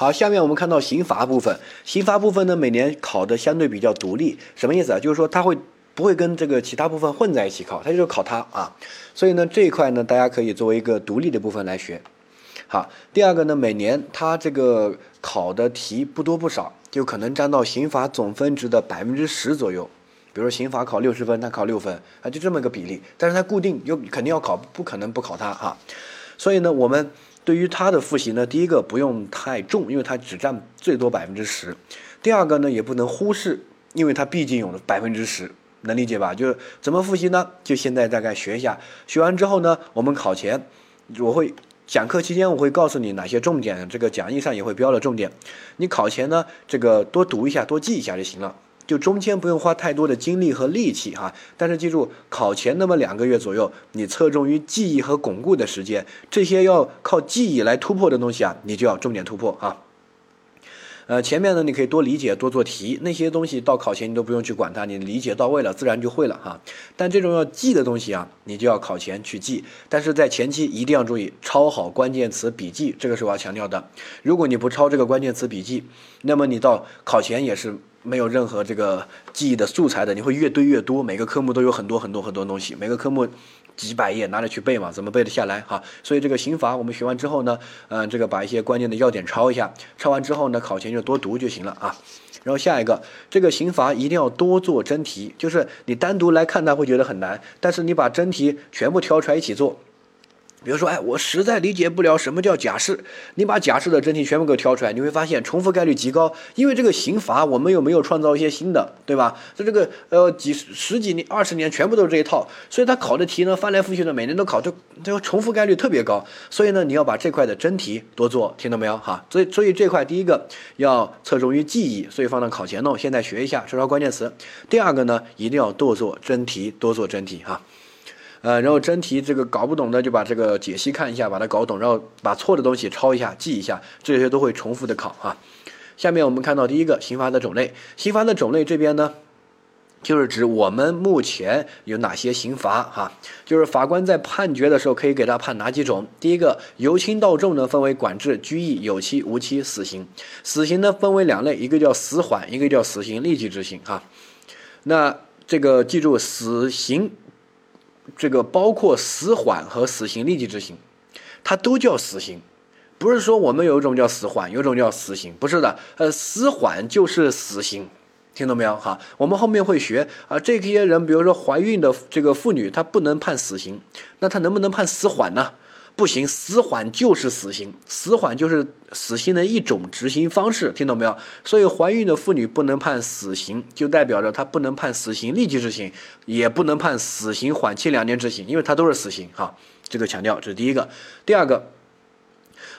好，下面我们看到刑罚部分。刑罚部分呢，每年考的相对比较独立，什么意思啊？就是说它会不会跟这个其他部分混在一起考？它就是考它啊。所以呢，这一块呢，大家可以作为一个独立的部分来学。好，第二个呢，每年它这个考的题不多不少，就可能占到刑罚总分值的百分之十左右。比如说刑法考六十分，它考六分啊，就这么个比例。但是它固定又肯定要考，不可能不考它哈。所以呢，我们。对于它的复习呢，第一个不用太重，因为它只占最多百分之十。第二个呢，也不能忽视，因为它毕竟有了百分之十，能理解吧？就是怎么复习呢？就现在大概学一下，学完之后呢，我们考前我会讲课期间我会告诉你哪些重点，这个讲义上也会标了重点。你考前呢，这个多读一下，多记一下就行了。就中间不用花太多的精力和力气哈，但是记住考前那么两个月左右，你侧重于记忆和巩固的时间，这些要靠记忆来突破的东西啊，你就要重点突破啊。呃，前面呢你可以多理解多做题，那些东西到考前你都不用去管它，你理解到位了，自然就会了哈。但这种要记的东西啊，你就要考前去记，但是在前期一定要注意抄好关键词笔记，这个是我要强调的。如果你不抄这个关键词笔记，那么你到考前也是。没有任何这个记忆的素材的，你会越堆越多。每个科目都有很多很多很多东西，每个科目几百页，拿着去背嘛？怎么背得下来？哈，所以这个刑罚我们学完之后呢，嗯，这个把一些关键的要点抄一下，抄完之后呢，考前就多读就行了啊。然后下一个，这个刑罚一定要多做真题，就是你单独来看它会觉得很难，但是你把真题全部挑出来一起做。比如说，哎，我实在理解不了什么叫假释。你把假释的真题全部给我挑出来，你会发现重复概率极高。因为这个刑罚，我们又没有创造一些新的，对吧？这这个呃几十几年、二十年全部都是这一套，所以他考的题呢翻来覆去的，每年都考，就就重复概率特别高。所以呢，你要把这块的真题多做，听到没有？哈，所以所以这块第一个要侧重于记忆，所以放到考前呢，我。现在学一下，抄抄关键词。第二个呢，一定要多做真题，多做真题哈。呃，然后真题这个搞不懂的就把这个解析看一下，把它搞懂，然后把错的东西抄一下，记一下，这些都会重复的考哈。下面我们看到第一个刑罚的种类，刑罚的种类这边呢，就是指我们目前有哪些刑罚哈，就是法官在判决的时候可以给他判哪几种。第一个由轻到重呢，分为管制、拘役、有期、无期、死刑。死刑呢分为两类，一个叫死缓，一个叫死刑立即执行哈。那这个记住死刑。这个包括死缓和死刑立即执行，它都叫死刑，不是说我们有一种叫死缓，有一种叫死刑，不是的，呃，死缓就是死刑，听懂没有？哈，我们后面会学啊，这些人，比如说怀孕的这个妇女，她不能判死刑，那她能不能判死缓呢？不行，死缓就是死刑，死缓就是死刑的一种执行方式，听懂没有？所以怀孕的妇女不能判死刑，就代表着她不能判死刑立即执行，也不能判死刑缓期两年执行，因为她都是死刑。哈，这个强调，这是第一个。第二个。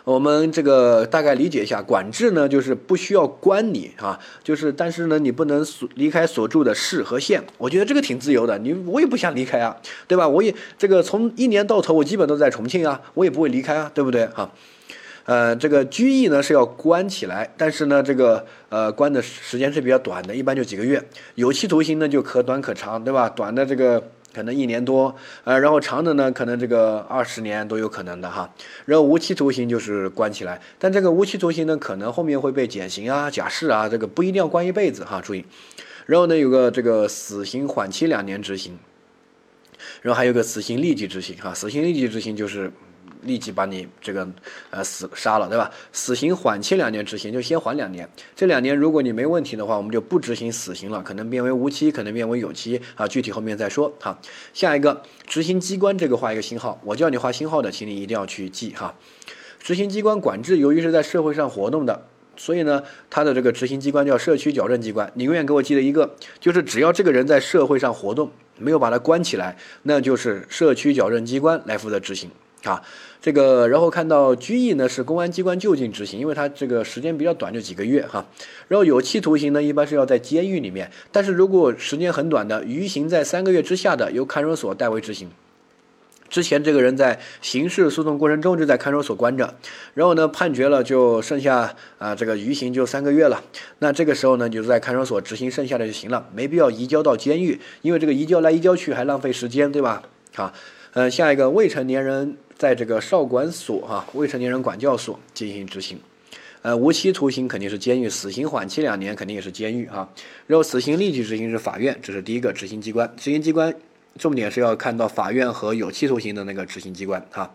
我们这个大概理解一下，管制呢就是不需要关你啊，就是但是呢你不能所离开所住的市和县。我觉得这个挺自由的，你我也不想离开啊，对吧？我也这个从一年到头我基本都在重庆啊，我也不会离开啊，对不对哈？呃，这个拘役呢是要关起来，但是呢这个呃关的时间是比较短的，一般就几个月。有期徒刑呢就可短可长，对吧？短的这个。可能一年多，呃，然后长的呢，可能这个二十年都有可能的哈。然后无期徒刑就是关起来，但这个无期徒刑呢，可能后面会被减刑啊、假释啊，这个不一定要关一辈子哈，注意。然后呢，有个这个死刑缓期两年执行，然后还有个死刑立即执行哈，死刑立即执行就是。立即把你这个呃死杀了，对吧？死刑缓期两年执行，就先缓两年。这两年如果你没问题的话，我们就不执行死刑了，可能变为无期，可能变为有期啊。具体后面再说哈。下一个执行机关这个画一个星号，我叫你画星号的，请你一定要去记哈。执行机关管制，由于是在社会上活动的，所以呢，他的这个执行机关叫社区矫正机关。你永远给我记得一个，就是只要这个人在社会上活动，没有把他关起来，那就是社区矫正机关来负责执行。啊，这个然后看到拘役呢是公安机关就近执行，因为它这个时间比较短，就几个月哈。然后有期徒刑呢一般是要在监狱里面，但是如果时间很短的，余刑在三个月之下的，由看守所代为执行。之前这个人在刑事诉讼过程中就在看守所关着，然后呢判决了就剩下啊这个余刑就三个月了，那这个时候呢就在看守所执行剩下的就行了，没必要移交到监狱，因为这个移交来移交去还浪费时间，对吧？好，嗯，下一个未成年人。在这个少管所哈，未成年人管教所进行执行，呃，无期徒刑肯定是监狱，死刑缓期两年肯定也是监狱啊。然后死刑立即执行是法院，这是第一个执行机关。执行机关重点是要看到法院和有期徒刑的那个执行机关哈。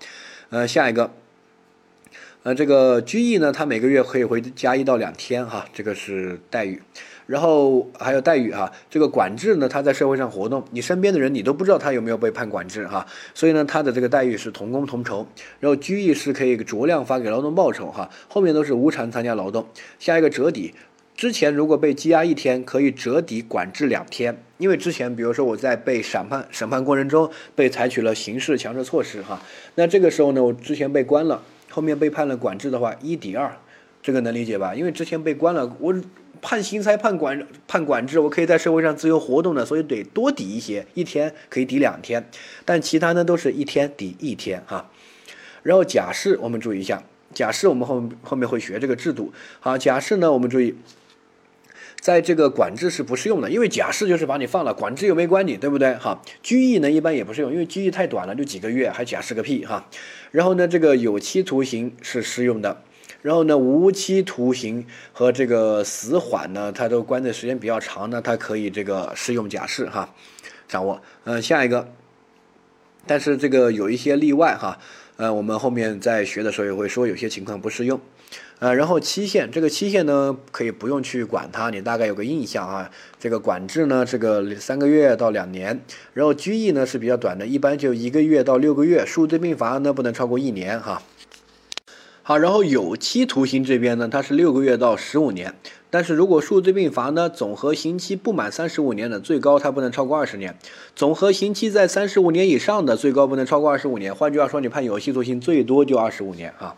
呃，下一个。呃，这个拘役呢，他每个月可以回家一到两天哈，这个是待遇。然后还有待遇哈，这个管制呢，他在社会上活动，你身边的人你都不知道他有没有被判管制哈，所以呢，他的这个待遇是同工同酬。然后拘役是可以酌量发给劳动报酬哈，后面都是无偿参加劳动。下一个折抵，之前如果被羁押一天，可以折抵管制两天，因为之前比如说我在被审判审判过程中被采取了刑事强制措施哈，那这个时候呢，我之前被关了。后面被判了管制的话，一抵二，这个能理解吧？因为之前被关了，我判刑才判管判管制，我可以在社会上自由活动的，所以得多抵一些，一天可以抵两天，但其他呢都是一天抵一天哈。然后假释我们注意一下，假释我们后后面会学这个制度。好，假释呢我们注意。在这个管制是不适用的，因为假释就是把你放了，管制又没关你，对不对？哈，拘役呢一般也不适用，因为拘役太短了，就几个月，还假释个屁哈。然后呢，这个有期徒刑是适用的，然后呢，无期徒刑和这个死缓呢，它都关的时间比较长呢，它可以这个适用假释哈。掌握，呃，下一个，但是这个有一些例外哈，呃，我们后面在学的时候也会说有些情况不适用。呃，然后期限，这个期限呢，可以不用去管它，你大概有个印象啊。这个管制呢，这个三个月到两年，然后拘役呢是比较短的，一般就一个月到六个月，数罪并罚呢不能超过一年哈。好，然后有期徒刑这边呢，它是六个月到十五年，但是如果数罪并罚呢，总和刑期不满三十五年的，最高它不能超过二十年；总和刑期在三十五年以上的，最高不能超过二十五年。换句话说，你判有期徒刑最多就二十五年啊。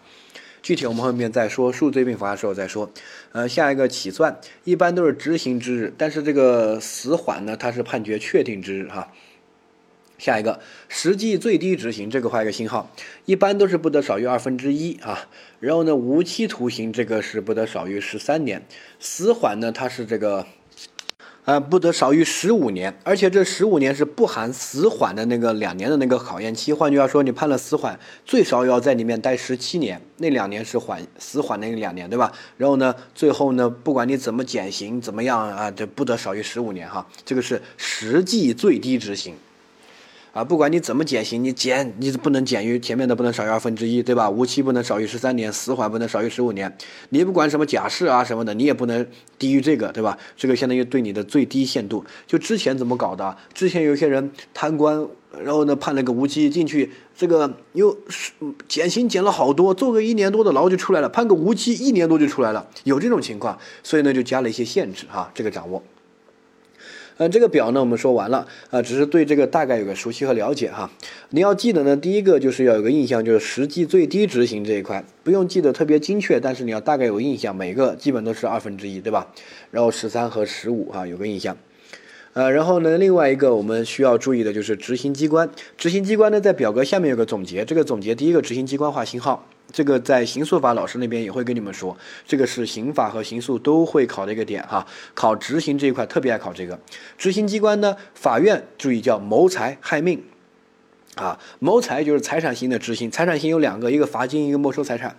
具体我们后面再说数罪并罚的时候再说。呃，下一个起算一般都是执行之日，但是这个死缓呢，它是判决确定之日哈。下一个实际最低执行这个画一个星号，一般都是不得少于二分之一啊。然后呢，无期徒刑这个是不得少于十三年，死缓呢它是这个。呃，不得少于十五年，而且这十五年是不含死缓的那个两年的那个考验期。换句话说，你判了死缓，最少要在里面待十七年，那两年是缓死缓那两年，对吧？然后呢，最后呢，不管你怎么减刑怎么样啊，这不得少于十五年哈，这个是实际最低执行。啊，不管你怎么减刑，你减你不能减于前面的不能少于二分之一，对吧？无期不能少于十三年，死缓不能少于十五年。你不管什么假释啊什么的，你也不能低于这个，对吧？这个相当于对你的最低限度。就之前怎么搞的？之前有些人贪官，然后呢判了个无期进去，这个又减刑减了好多，坐个一年多的牢就出来了，判个无期一年多就出来了，有这种情况，所以呢就加了一些限制哈，这个掌握。呃，这个表呢，我们说完了，啊，只是对这个大概有个熟悉和了解哈。你要记得呢，第一个就是要有个印象，就是实际最低执行这一块，不用记得特别精确，但是你要大概有印象，每个基本都是二分之一，对吧？然后十三和十五啊，有个印象。呃，然后呢，另外一个我们需要注意的就是执行机关，执行机关呢在表格下面有个总结，这个总结第一个执行机关画星号。这个在刑诉法老师那边也会跟你们说，这个是刑法和刑诉都会考的一个点哈，考执行这一块特别爱考这个。执行机关呢，法院注意叫谋财害命，啊，谋财就是财产刑的执行，财产刑有两个，一个罚金，一个没收财产。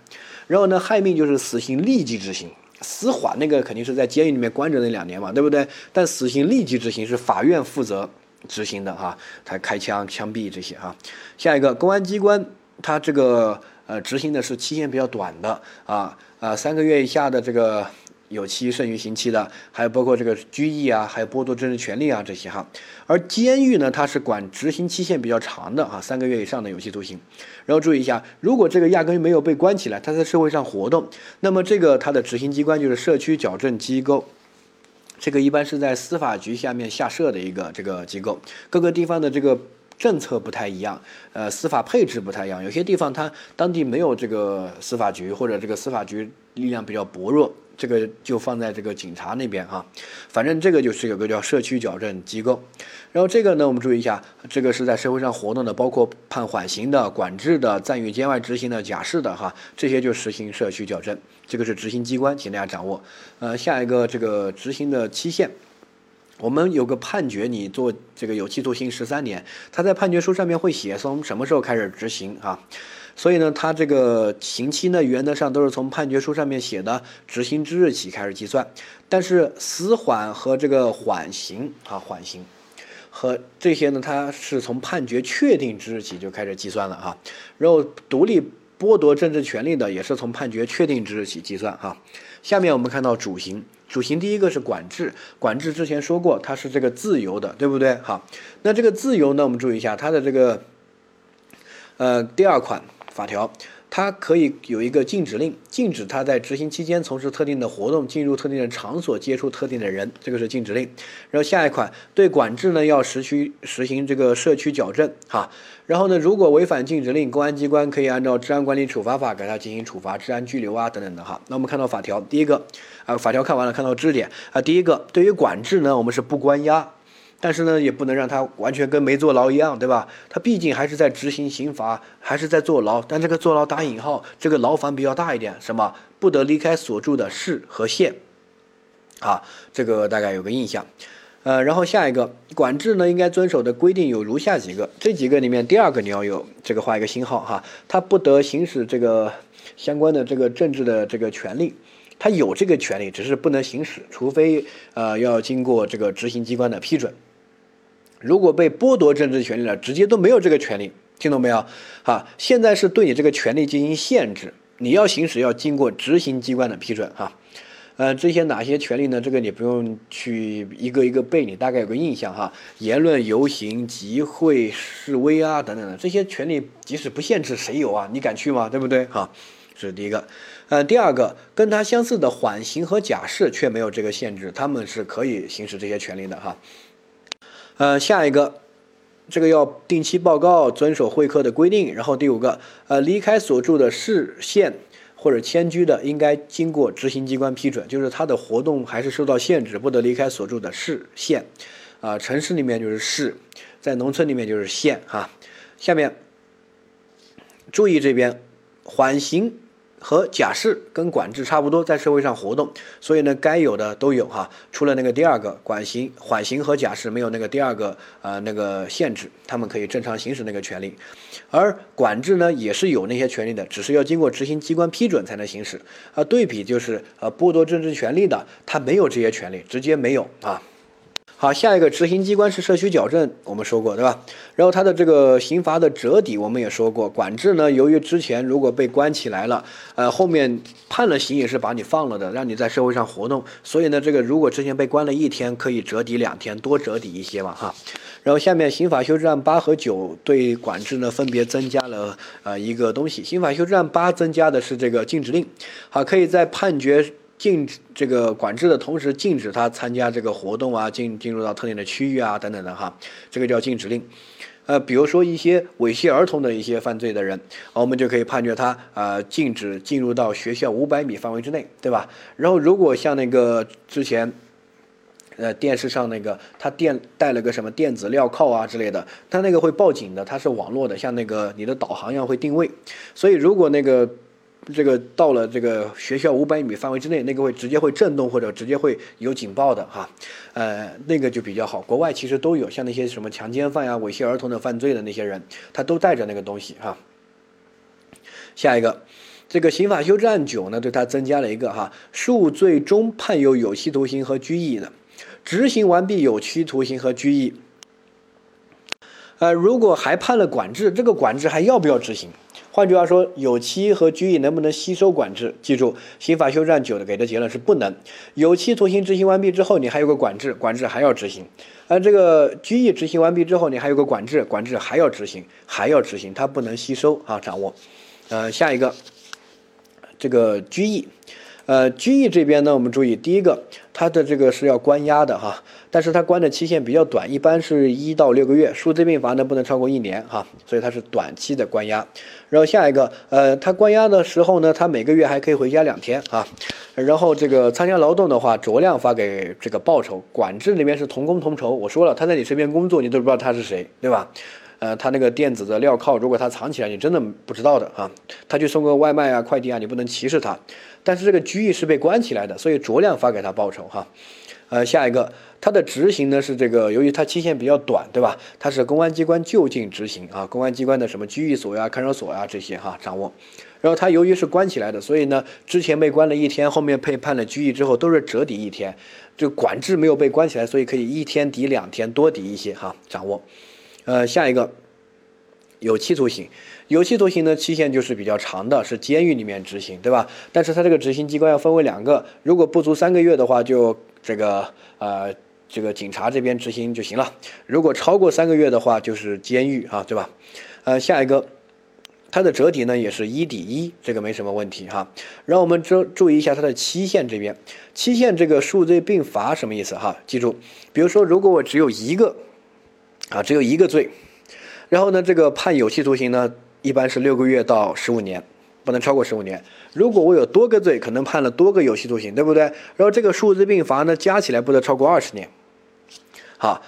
然后呢，害命就是死刑立即执行，死缓那个肯定是在监狱里面关着那两年嘛，对不对？但死刑立即执行是法院负责执行的哈，他开枪枪毙这些哈。下一个公安机关，他这个。呃，执行的是期限比较短的啊啊，三个月以下的这个有期剩余刑期的，还有包括这个拘役啊，还有剥夺政治权利啊这些哈。而监狱呢，它是管执行期限比较长的啊，三个月以上的有期徒刑。然后注意一下，如果这个压根没有被关起来，他在社会上活动，那么这个他的执行机关就是社区矫正机构，这个一般是在司法局下面下设的一个这个机构，各个地方的这个。政策不太一样，呃，司法配置不太一样，有些地方它当地没有这个司法局，或者这个司法局力量比较薄弱，这个就放在这个警察那边哈。反正这个就是有个叫社区矫正机构，然后这个呢，我们注意一下，这个是在社会上活动的，包括判缓刑的、管制的、暂予监外执行的、假释的哈，这些就实行社区矫正，这个是执行机关，请大家掌握。呃，下一个这个执行的期限。我们有个判决，你做这个有期徒刑十三年，他在判决书上面会写从什么时候开始执行啊？所以呢，他这个刑期呢，原则上都是从判决书上面写的执行之日起开始计算。但是死缓和这个缓刑啊，缓刑和这些呢，它是从判决确定之日起就开始计算了哈。然后独立剥夺政治权利的，也是从判决确定之日起计算哈。下面我们看到主刑。主刑第一个是管制，管制之前说过，它是这个自由的，对不对？好，那这个自由呢，我们注意一下它的这个，呃，第二款法条，它可以有一个禁止令，禁止他在执行期间从事特定的活动，进入特定的场所，接触特定的人，这个是禁止令。然后下一款对管制呢，要实区实行这个社区矫正，哈。然后呢，如果违反禁止令，公安机关可以按照治安管理处罚法给他进行处罚、治安拘留啊等等的哈。那我们看到法条，第一个啊，法条看完了，看到知识点啊，第一个对于管制呢，我们是不关押，但是呢，也不能让他完全跟没坐牢一样，对吧？他毕竟还是在执行刑罚，还是在坐牢，但这个坐牢打引号，这个牢房比较大一点，什么不得离开所住的市和县，啊，这个大概有个印象。呃，然后下一个管制呢，应该遵守的规定有如下几个，这几个里面第二个你要有这个画一个星号哈，他不得行使这个相关的这个政治的这个权利，他有这个权利，只是不能行使，除非呃要经过这个执行机关的批准。如果被剥夺政治权利了，直接都没有这个权利，听懂没有？哈，现在是对你这个权利进行限制，你要行使要经过执行机关的批准哈。呃，这些哪些权利呢？这个你不用去一个一个背，你大概有个印象哈。言论、游行、集会、示威啊，等等的这些权利，即使不限制，谁有啊？你敢去吗？对不对？哈，这是第一个。呃，第二个，跟他相似的缓刑和假释却没有这个限制，他们是可以行使这些权利的哈。呃，下一个，这个要定期报告，遵守会客的规定。然后第五个，呃，离开所住的市县。或者迁居的，应该经过执行机关批准，就是他的活动还是受到限制，不得离开所住的市县，啊，城市里面就是市，在农村里面就是县哈。下面注意这边缓刑。和假释跟管制差不多，在社会上活动，所以呢，该有的都有哈。除了那个第二个管刑、缓刑和假释没有那个第二个呃那个限制，他们可以正常行使那个权利。而管制呢，也是有那些权利的，只是要经过执行机关批准才能行使。啊，对比就是呃剥夺政治权利的，他没有这些权利，直接没有啊。好，下一个执行机关是社区矫正，我们说过对吧？然后它的这个刑罚的折抵，我们也说过。管制呢，由于之前如果被关起来了，呃，后面判了刑也是把你放了的，让你在社会上活动。所以呢，这个如果之前被关了一天，可以折抵两天，多折抵一些嘛哈。然后下面刑法修正案八和九对管制呢分别增加了呃一个东西。刑法修正案八增加的是这个禁止令，好，可以在判决。禁止这个管制的同时，禁止他参加这个活动啊，进进入到特定的区域啊，等等的哈，这个叫禁止令。呃，比如说一些猥亵儿童的一些犯罪的人，我们就可以判决他呃，禁止进入到学校五百米范围之内，对吧？然后如果像那个之前，呃，电视上那个他电带了个什么电子镣铐啊之类的，他那个会报警的，它是网络的，像那个你的导航一样会定位，所以如果那个。这个到了这个学校五百米范围之内，那个会直接会震动或者直接会有警报的哈，呃，那个就比较好。国外其实都有，像那些什么强奸犯呀、猥亵儿童的犯罪的那些人，他都带着那个东西哈。下一个，这个刑法修正案九呢，对他增加了一个哈，数罪中判有有期徒刑和拘役的，执行完毕有期徒刑和拘役。呃，如果还判了管制，这个管制还要不要执行？换句话说，有期和拘役能不能吸收管制？记住，刑法修正案九的给的结论是不能。有期徒刑执行完毕之后，你还有个管制，管制还要执行；而这个拘役执行完毕之后，你还有个管制，管制还要执行，还要执行，它不能吸收啊！掌握。呃，下一个，这个拘役。呃，拘役这边呢，我们注意，第一个，它的这个是要关押的哈，但是它关的期限比较短，一般是一到六个月，数罪并罚呢不能超过一年哈，所以它是短期的关押。然后下一个，呃，他关押的时候呢，他每个月还可以回家两天啊。然后这个参加劳动的话，酌量发给这个报酬。管制里面是同工同酬，我说了，他在你身边工作，你都不知道他是谁，对吧？呃，他那个电子的镣铐，如果他藏起来，你真的不知道的啊。他去送个外卖啊、快递啊，你不能歧视他。但是这个拘役是被关起来的，所以酌量发给他报酬哈。呃，下一个，他的执行呢是这个，由于他期限比较短，对吧？他是公安机关就近执行啊，公安机关的什么拘役所呀、看守所呀这些哈掌握。然后他由于是关起来的，所以呢，之前被关了一天，后面被判了拘役之后都是折抵一天，就管制没有被关起来，所以可以一天抵两天，多抵一些哈掌握。呃，下一个，有期徒刑。有期徒刑呢，期限就是比较长的，是监狱里面执行，对吧？但是它这个执行机关要分为两个，如果不足三个月的话，就这个呃这个警察这边执行就行了；如果超过三个月的话，就是监狱啊，对吧？呃，下一个，它的折抵呢也是一抵一，这个没什么问题哈。让我们注注意一下它的期限这边，期限这个数罪并罚什么意思哈？记住，比如说如果我只有一个啊，只有一个罪，然后呢这个判有期徒刑呢？一般是六个月到十五年，不能超过十五年。如果我有多个罪，可能判了多个有期徒刑，对不对？然后这个数字并罚呢，加起来不得超过二十年。好，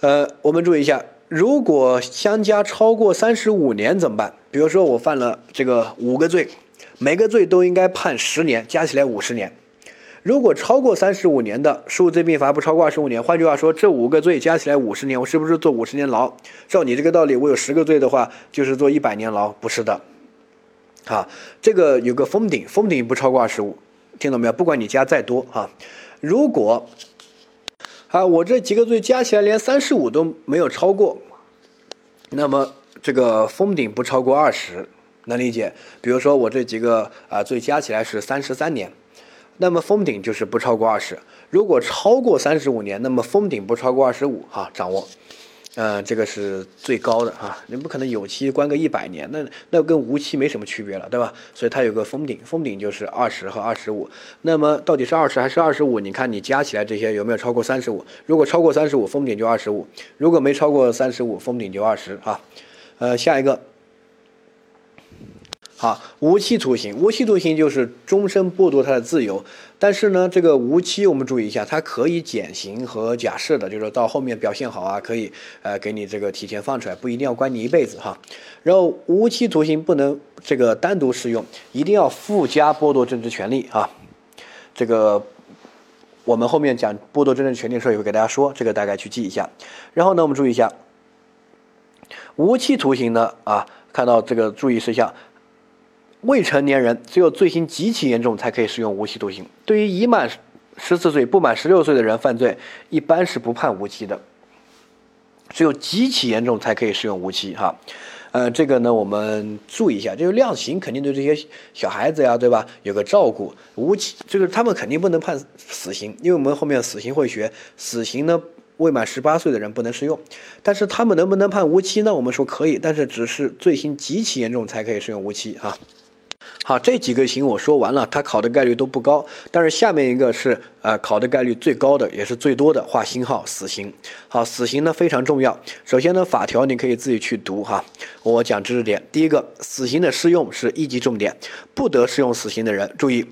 呃，我们注意一下，如果相加超过三十五年怎么办？比如说我犯了这个五个罪，每个罪都应该判十年，加起来五十年。如果超过三十五年的数罪并罚不超过二十五年，换句话说，这五个罪加起来五十年，我是不是坐五十年牢？照你这个道理，我有十个罪的话，就是坐一百年牢，不是的。啊，这个有个封顶，封顶不超过二十五，听懂没有？不管你加再多啊，如果啊我这几个罪加起来连三十五都没有超过，那么这个封顶不超过二十，能理解？比如说我这几个啊罪加起来是三十三年。那么封顶就是不超过二十，如果超过三十五年，那么封顶不超过二十五哈，掌握，嗯，这个是最高的哈，你不可能有期关个一百年，那那跟无期没什么区别了，对吧？所以它有个封顶，封顶就是二十和二十五。那么到底是二十还是二十五？你看你加起来这些有没有超过三十五？如果超过三十五，封顶就二十五；如果没超过三十五，封顶就二十哈。呃，下一个。好，无期徒刑，无期徒刑就是终身剥夺他的自由。但是呢，这个无期我们注意一下，它可以减刑和假释的，就是到后面表现好啊，可以呃给你这个提前放出来，不一定要关你一辈子哈。然后无期徒刑不能这个单独适用，一定要附加剥夺政治权利啊。这个我们后面讲剥夺政治权利的时候也会给大家说，这个大概去记一下。然后呢，我们注意一下，无期徒刑呢啊，看到这个注意事项。未成年人只有罪行极其严重才可以适用无期徒刑。对于已满十四岁不满十六岁的人犯罪，一般是不判无期的。只有极其严重才可以适用无期。哈，呃，这个呢，我们注意一下，就是量刑肯定对这些小孩子呀，对吧？有个照顾。无期这个他们肯定不能判死刑，因为我们后面死刑会学，死刑呢未满十八岁的人不能适用。但是他们能不能判无期呢？我们说可以，但是只是罪行极其严重才可以适用无期。哈。好，这几个刑我说完了，它考的概率都不高。但是下面一个是呃考的概率最高的，也是最多的，画星号，死刑。好，死刑呢非常重要。首先呢，法条你可以自己去读哈。我讲知识点，第一个，死刑的适用是一级重点，不得适用死刑的人注意，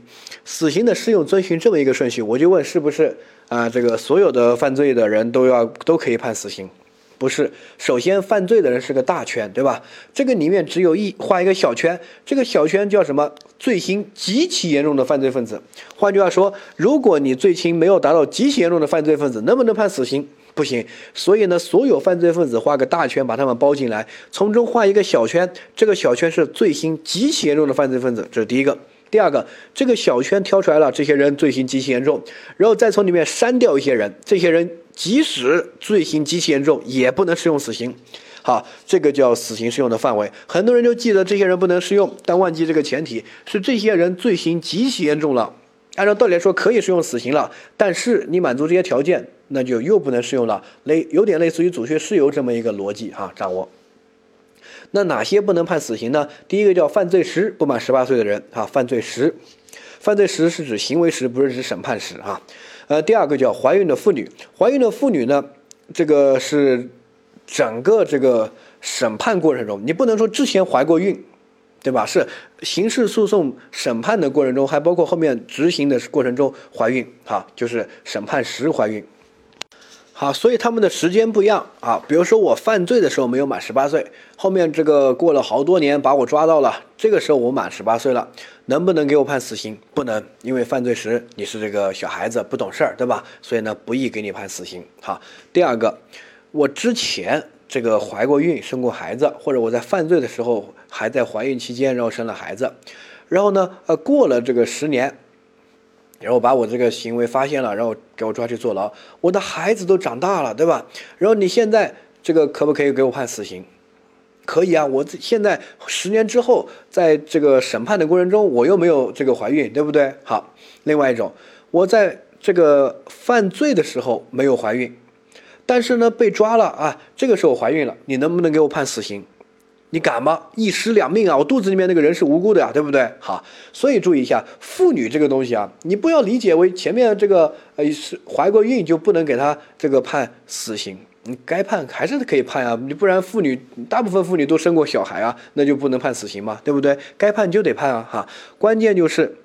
死刑的适用遵循这么一个顺序，我就问是不是啊？这个所有的犯罪的人都要都可以判死刑？不是，首先犯罪的人是个大圈，对吧？这个里面只有一画一个小圈，这个小圈叫什么？罪行极其严重的犯罪分子。换句话说，如果你罪行没有达到极其严重的犯罪分子，能不能判死刑？不行。所以呢，所有犯罪分子画个大圈，把他们包进来，从中画一个小圈，这个小圈是罪行极其严重的犯罪分子，这是第一个。第二个，这个小圈挑出来了，这些人罪行极其严重，然后再从里面删掉一些人，这些人。即使罪行极其严重，也不能适用死刑。好，这个叫死刑适用的范围。很多人就记得这些人不能适用，但忘记这个前提是这些人罪行极其严重了。按照道理来说可以适用死刑了，但是你满足这些条件，那就又不能适用了。类有点类似于阻却事由这么一个逻辑哈，掌握。那哪些不能判死刑呢？第一个叫犯罪时不满十八岁的人啊，犯罪时，犯罪时是指行为时，不是指审判时啊。呃，第二个叫怀孕的妇女，怀孕的妇女呢，这个是整个这个审判过程中，你不能说之前怀过孕，对吧？是刑事诉讼审判的过程中，还包括后面执行的过程中怀孕，哈，就是审判时怀孕。好，所以他们的时间不一样啊。比如说我犯罪的时候没有满十八岁，后面这个过了好多年把我抓到了，这个时候我满十八岁了，能不能给我判死刑？不能，因为犯罪时你是这个小孩子不懂事儿，对吧？所以呢，不宜给你判死刑。好，第二个，我之前这个怀过孕、生过孩子，或者我在犯罪的时候还在怀孕期间，然后生了孩子，然后呢，呃，过了这个十年。然后把我这个行为发现了，然后给我抓去坐牢。我的孩子都长大了，对吧？然后你现在这个可不可以给我判死刑？可以啊，我现在十年之后，在这个审判的过程中，我又没有这个怀孕，对不对？好，另外一种，我在这个犯罪的时候没有怀孕，但是呢被抓了啊，这个时候怀孕了，你能不能给我判死刑？你敢吗？一尸两命啊！我肚子里面那个人是无辜的呀，对不对？好，所以注意一下妇女这个东西啊，你不要理解为前面这个呃是怀过孕就不能给她这个判死刑，你该判还是可以判啊，你不然妇女大部分妇女都生过小孩啊，那就不能判死刑嘛，对不对？该判就得判啊，哈，关键就是。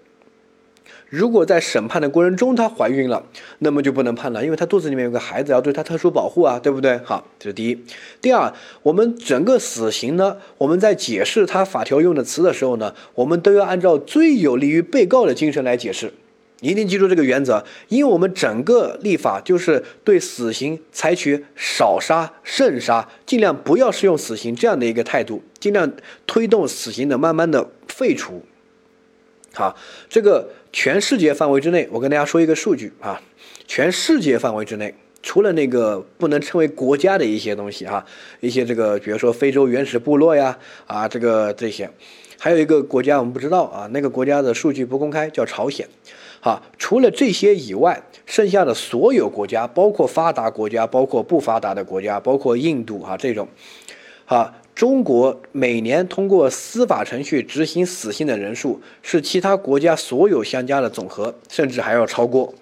如果在审判的过程中她怀孕了，那么就不能判了，因为她肚子里面有个孩子，要对她特殊保护啊，对不对？好，这是第一。第二，我们整个死刑呢，我们在解释它法条用的词的时候呢，我们都要按照最有利于被告的精神来解释，一定记住这个原则，因为我们整个立法就是对死刑采取少杀慎杀，尽量不要适用死刑这样的一个态度，尽量推动死刑的慢慢的废除。好，这个。全世界范围之内，我跟大家说一个数据啊，全世界范围之内，除了那个不能称为国家的一些东西哈，一些这个，比如说非洲原始部落呀，啊，这个这些，还有一个国家我们不知道啊，那个国家的数据不公开，叫朝鲜。好，除了这些以外，剩下的所有国家，包括发达国家，包括不发达的国家，包括印度啊这种，好。中国每年通过司法程序执行死刑的人数是其他国家所有相加的总和，甚至还要超过。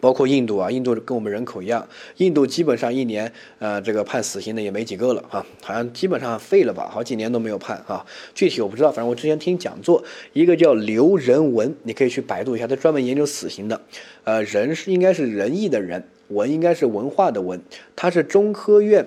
包括印度啊，印度跟我们人口一样，印度基本上一年呃这个判死刑的也没几个了啊，好像基本上废了吧，好几年都没有判啊。具体我不知道，反正我之前听讲座，一个叫刘仁文，你可以去百度一下，他专门研究死刑的。呃，仁是应该是仁义的仁，文应该是文化的文，他是中科院。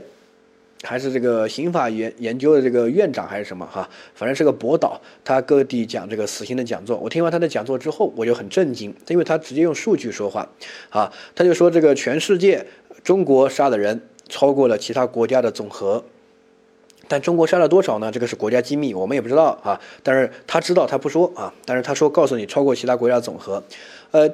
还是这个刑法研研究的这个院长还是什么哈，反正是个博导，他各地讲这个死刑的讲座。我听完他的讲座之后，我就很震惊，因为他直接用数据说话，啊，他就说这个全世界中国杀的人超过了其他国家的总和，但中国杀了多少呢？这个是国家机密，我们也不知道啊。但是他知道他不说啊，但是他说告诉你超过其他国家总和，呃。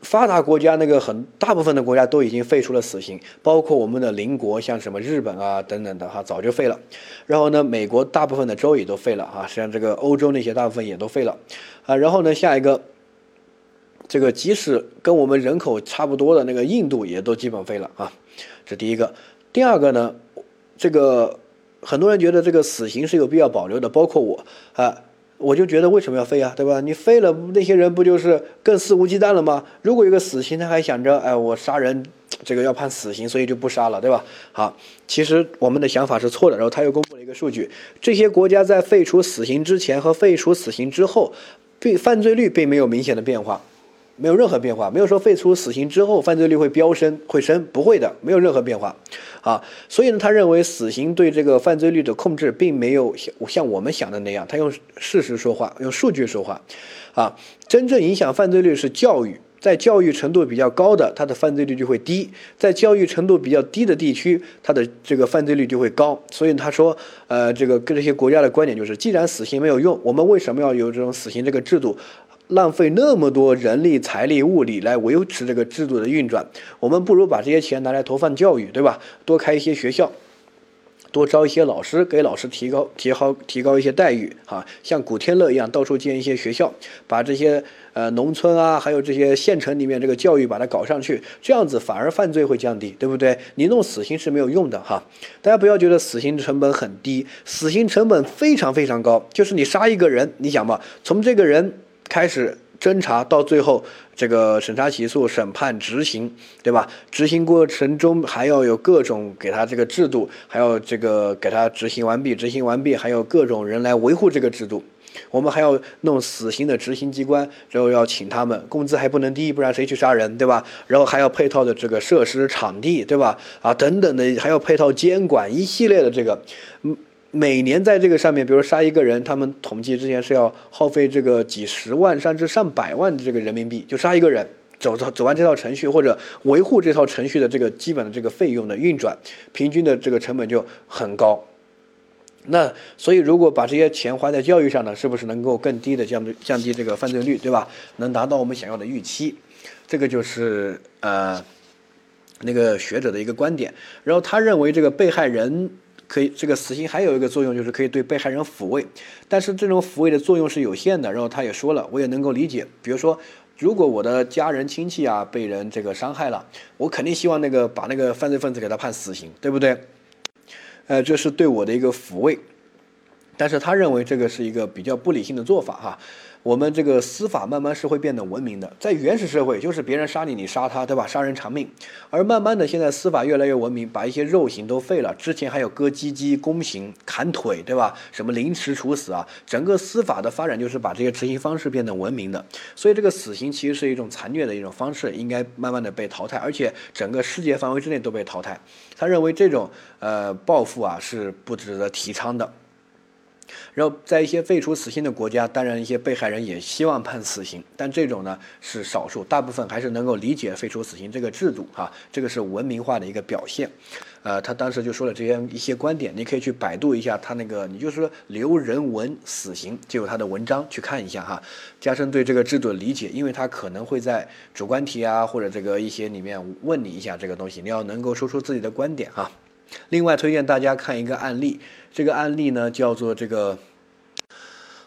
发达国家那个很大部分的国家都已经废除了死刑，包括我们的邻国，像什么日本啊等等的哈，早就废了。然后呢，美国大部分的州也都废了哈，像这个欧洲那些大部分也都废了啊。然后呢，下一个，这个即使跟我们人口差不多的那个印度也都基本废了啊。这第一个，第二个呢，这个很多人觉得这个死刑是有必要保留的，包括我啊。我就觉得为什么要废啊，对吧？你废了，那些人不就是更肆无忌惮了吗？如果有个死刑，他还想着，哎，我杀人，这个要判死刑，所以就不杀了，对吧？好，其实我们的想法是错的。然后他又公布了一个数据，这些国家在废除死刑之前和废除死刑之后，并犯罪率并没有明显的变化。没有任何变化，没有说废除死刑之后犯罪率会飙升会升，不会的，没有任何变化，啊，所以呢，他认为死刑对这个犯罪率的控制并没有像像我们想的那样，他用事实说话，用数据说话，啊，真正影响犯罪率是教育，在教育程度比较高的，它的犯罪率就会低；在教育程度比较低的地区，它的这个犯罪率就会高。所以他说，呃，这个跟这些国家的观点就是，既然死刑没有用，我们为什么要有这种死刑这个制度？浪费那么多人力、财力、物力来维持这个制度的运转，我们不如把这些钱拿来投放教育，对吧？多开一些学校，多招一些老师，给老师提高、提高、提高一些待遇啊！像古天乐一样，到处建一些学校，把这些呃农村啊，还有这些县城里面这个教育把它搞上去，这样子反而犯罪会降低，对不对？你弄死刑是没有用的哈！大家不要觉得死刑成本很低，死刑成本非常非常高。就是你杀一个人，你想吧，从这个人。开始侦查到最后，这个审查起诉、审判、执行，对吧？执行过程中还要有各种给他这个制度，还要这个给他执行完毕，执行完毕还有各种人来维护这个制度。我们还要弄死刑的执行机关，然后要请他们，工资还不能低，不然谁去杀人，对吧？然后还要配套的这个设施场地，对吧？啊，等等的，还要配套监管一系列的这个，嗯，每年在这个上面，比如杀一个人，他们统计之前是要耗费这个几十万甚至上百万的这个人民币，就杀一个人。走走走完这套程序或者维护这套程序的这个基本的这个费用的运转，平均的这个成本就很高。那所以如果把这些钱花在教育上呢，是不是能够更低的降低降低这个犯罪率，对吧？能达到我们想要的预期，这个就是呃那个学者的一个观点。然后他认为这个被害人可以这个死刑还有一个作用就是可以对被害人抚慰，但是这种抚慰的作用是有限的。然后他也说了，我也能够理解，比如说。如果我的家人亲戚啊被人这个伤害了，我肯定希望那个把那个犯罪分子给他判死刑，对不对？呃，这是对我的一个抚慰，但是他认为这个是一个比较不理性的做法哈。我们这个司法慢慢是会变得文明的，在原始社会就是别人杀你，你杀他，对吧？杀人偿命。而慢慢的，现在司法越来越文明，把一些肉刑都废了。之前还有割鸡鸡、宫刑、砍腿，对吧？什么凌迟处死啊？整个司法的发展就是把这些执行方式变得文明的。所以这个死刑其实是一种残虐的一种方式，应该慢慢的被淘汰，而且整个世界范围之内都被淘汰。他认为这种呃报复啊是不值得提倡的。然后，在一些废除死刑的国家，当然一些被害人也希望判死刑，但这种呢是少数，大部分还是能够理解废除死刑这个制度啊，这个是文明化的一个表现。呃，他当时就说了这些一些观点，你可以去百度一下他那个，你就说刘仁文死刑就有他的文章去看一下哈，加深对这个制度的理解，因为他可能会在主观题啊或者这个一些里面问你一下这个东西，你要能够说出自己的观点哈。另外推荐大家看一个案例，这个案例呢叫做这个，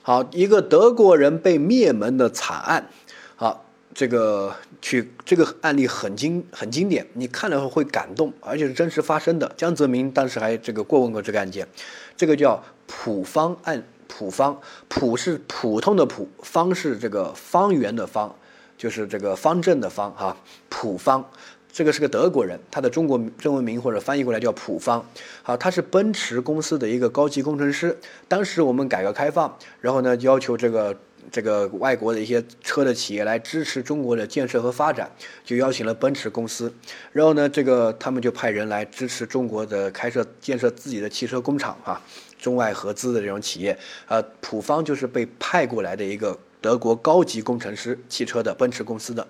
好一个德国人被灭门的惨案，好这个去这个案例很经很经典，你看了后会感动，而且是真实发生的。江泽民当时还这个过问过这个案件，这个叫普方案，普方普是普通的普，方是这个方圆的方，就是这个方正的方哈，普方。这个是个德国人，他的中国中文名或者翻译过来叫普方。好，他是奔驰公司的一个高级工程师。当时我们改革开放，然后呢要求这个这个外国的一些车的企业来支持中国的建设和发展，就邀请了奔驰公司。然后呢，这个他们就派人来支持中国的开设建设自己的汽车工厂啊，中外合资的这种企业。呃，普方就是被派过来的一个德国高级工程师，汽车的奔驰公司的。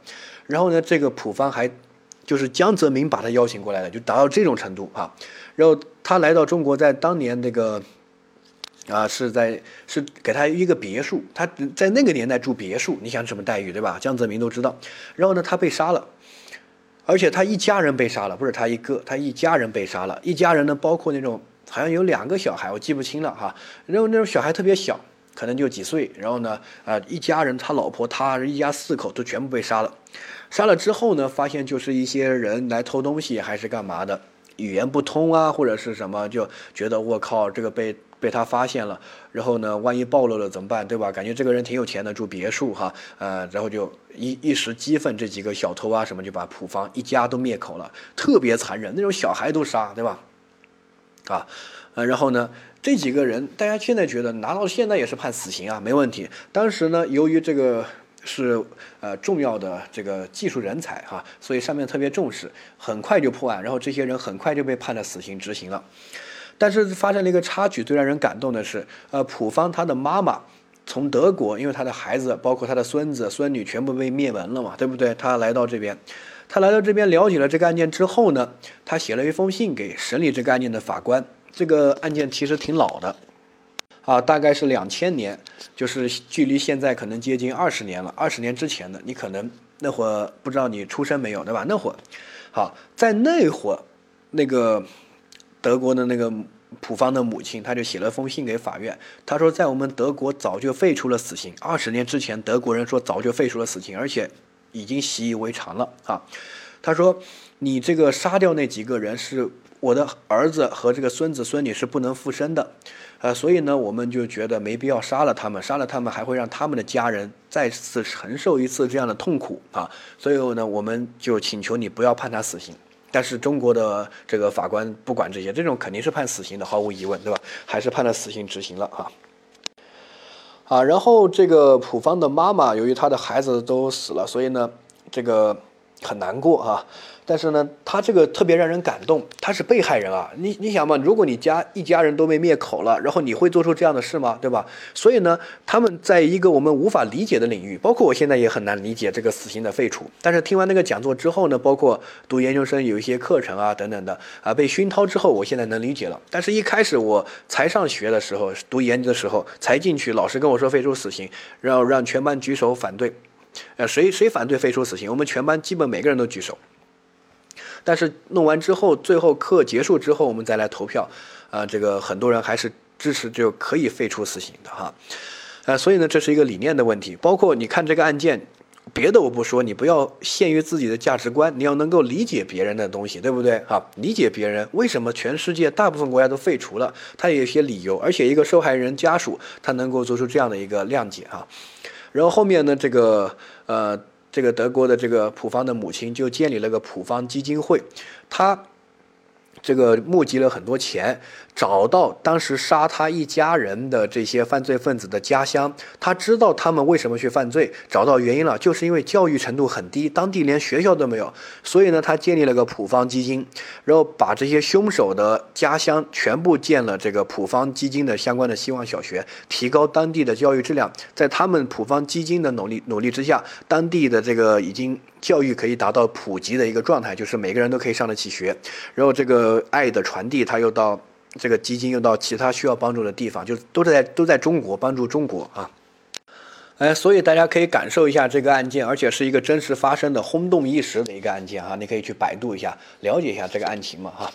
然后呢，这个普方还。就是江泽民把他邀请过来的，就达到这种程度啊。然后他来到中国，在当年那个啊，是在是给他一个别墅，他在那个年代住别墅，你想什么待遇对吧？江泽民都知道。然后呢，他被杀了，而且他一家人被杀了，不是他一个，他一家人被杀了。一家人呢，包括那种好像有两个小孩，我记不清了哈。然后那种小孩特别小，可能就几岁。然后呢，啊，一家人，他老婆，他一家四口都全部被杀了。杀了之后呢，发现就是一些人来偷东西还是干嘛的，语言不通啊，或者是什么，就觉得我靠，这个被被他发现了，然后呢，万一暴露了怎么办，对吧？感觉这个人挺有钱的，住别墅哈，呃，然后就一一时激愤，这几个小偷啊什么就把普方一家都灭口了，特别残忍，那种小孩都杀，对吧？啊，呃，然后呢，这几个人大家现在觉得拿到现在也是判死刑啊，没问题。当时呢，由于这个。是呃重要的这个技术人才哈，所以上面特别重视，很快就破案，然后这些人很快就被判了死刑执行了。但是发生了一个插曲，最让人感动的是，呃，普方他的妈妈从德国，因为他的孩子包括他的孙子孙女全部被灭门了嘛，对不对？他来到这边，他来到这边了解了这个案件之后呢，他写了一封信给审理这个案件的法官。这个案件其实挺老的。啊，大概是两千年，就是距离现在可能接近二十年了。二十年之前的，你可能那会儿不知道你出生没有，对吧？那会儿，好，在那会儿，那个德国的那个普方的母亲，他就写了封信给法院，他说，在我们德国早就废除了死刑。二十年之前，德国人说早就废除了死刑，而且已经习以为常了啊。他说，你这个杀掉那几个人是。我的儿子和这个孙子孙女是不能复生的，呃，所以呢，我们就觉得没必要杀了他们，杀了他们还会让他们的家人再次承受一次这样的痛苦啊，所以呢，我们就请求你不要判他死刑。但是中国的这个法官不管这些，这种肯定是判死刑的，毫无疑问，对吧？还是判了死刑执行了啊。啊，然后这个普方的妈妈由于她的孩子都死了，所以呢，这个很难过啊。但是呢，他这个特别让人感动，他是被害人啊！你你想嘛，如果你家一家人都被灭口了，然后你会做出这样的事吗？对吧？所以呢，他们在一个我们无法理解的领域，包括我现在也很难理解这个死刑的废除。但是听完那个讲座之后呢，包括读研究生有一些课程啊等等的啊，被熏陶之后，我现在能理解了。但是一开始我才上学的时候，读研的时候才进去，老师跟我说废除死刑，然后让全班举手反对，呃，谁谁反对废除死刑？我们全班基本每个人都举手。但是弄完之后，最后课结束之后，我们再来投票，啊，这个很多人还是支持就可以废除死刑的哈，呃，所以呢，这是一个理念的问题。包括你看这个案件，别的我不说，你不要限于自己的价值观，你要能够理解别人的东西，对不对啊？理解别人为什么全世界大部分国家都废除了，他有一些理由，而且一个受害人家属他能够做出这样的一个谅解啊。然后后面呢，这个呃。这个德国的这个普方的母亲就建立了个普方基金会，他这个募集了很多钱。找到当时杀他一家人的这些犯罪分子的家乡，他知道他们为什么去犯罪，找到原因了，就是因为教育程度很低，当地连学校都没有，所以呢，他建立了个普方基金，然后把这些凶手的家乡全部建了这个普方基金的相关的希望小学，提高当地的教育质量。在他们普方基金的努力努力之下，当地的这个已经教育可以达到普及的一个状态，就是每个人都可以上得起学。然后这个爱的传递，他又到。这个基金又到其他需要帮助的地方，就都在都在中国帮助中国啊，哎，所以大家可以感受一下这个案件，而且是一个真实发生的轰动一时的一个案件哈，你可以去百度一下，了解一下这个案情嘛哈。